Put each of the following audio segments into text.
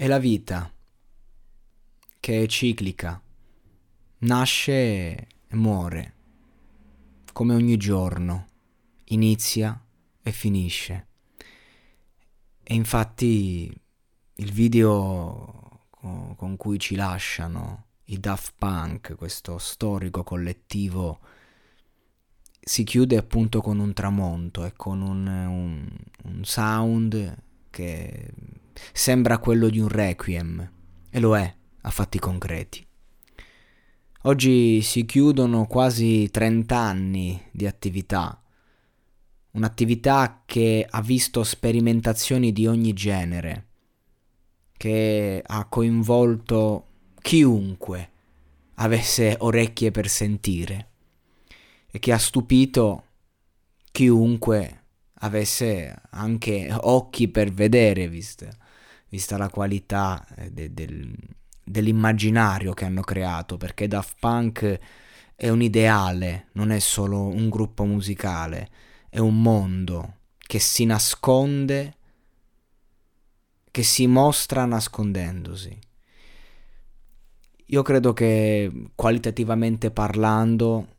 È la vita che è ciclica. Nasce e muore. Come ogni giorno. Inizia e finisce. E infatti il video co- con cui ci lasciano i Daft Punk, questo storico collettivo, si chiude appunto con un tramonto e con un, un, un sound che sembra quello di un requiem, e lo è a fatti concreti. Oggi si chiudono quasi 30 anni di attività, un'attività che ha visto sperimentazioni di ogni genere, che ha coinvolto chiunque avesse orecchie per sentire e che ha stupito chiunque avesse anche occhi per vedere, vista, vista la qualità eh, de, del, dell'immaginario che hanno creato, perché Daft Punk è un ideale, non è solo un gruppo musicale, è un mondo che si nasconde, che si mostra nascondendosi. Io credo che qualitativamente parlando,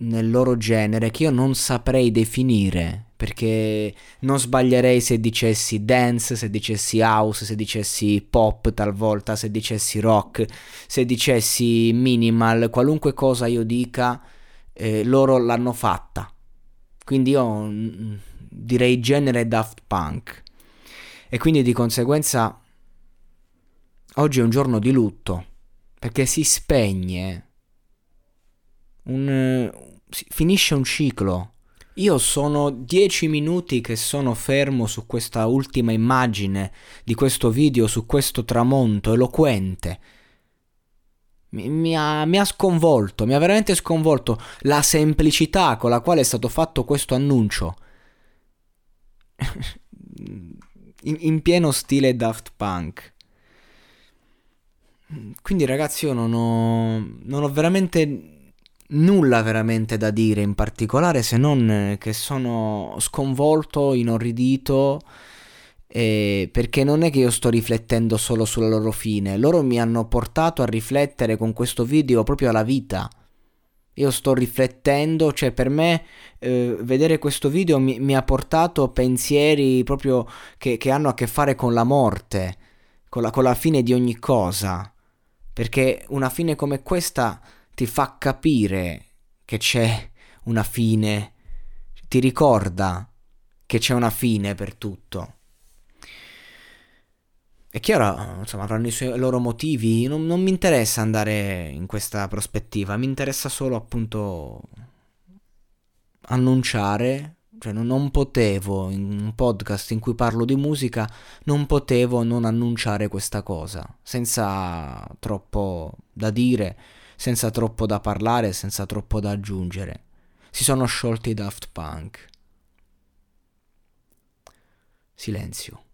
nel loro genere, che io non saprei definire, perché non sbaglierei se dicessi dance, se dicessi house, se dicessi pop talvolta, se dicessi rock, se dicessi minimal, qualunque cosa io dica, eh, loro l'hanno fatta. Quindi io mm, direi genere Daft Punk. E quindi di conseguenza oggi è un giorno di lutto perché si spegne un, finisce un ciclo. Io sono dieci minuti che sono fermo su questa ultima immagine di questo video, su questo tramonto eloquente. Mi, mi, ha, mi, ha, sconvolto, mi ha veramente sconvolto la semplicità con la quale è stato fatto questo annuncio. in, in pieno stile Daft Punk. Quindi ragazzi io non ho, non ho veramente nulla veramente da dire in particolare se non che sono sconvolto, inorridito eh, perché non è che io sto riflettendo solo sulla loro fine, loro mi hanno portato a riflettere con questo video proprio alla vita. Io sto riflettendo, cioè per me eh, vedere questo video mi, mi, ha portato pensieri proprio che, che, hanno a che fare con la morte, con la, con la fine di ogni cosa perché una fine come questa ti fa capire che c'è una fine, ti ricorda che c'è una fine per tutto. È chiaro, insomma, avranno i, suoi, loro motivi, non, non mi interessa andare in questa prospettiva, mi interessa solo appunto annunciare cioè non, non, potevo, in un podcast in cui parlo di musica, non potevo non annunciare questa cosa, senza troppo da dire, senza troppo da parlare, senza troppo da aggiungere. Si sono sciolti i Daft Punk. Silenzio.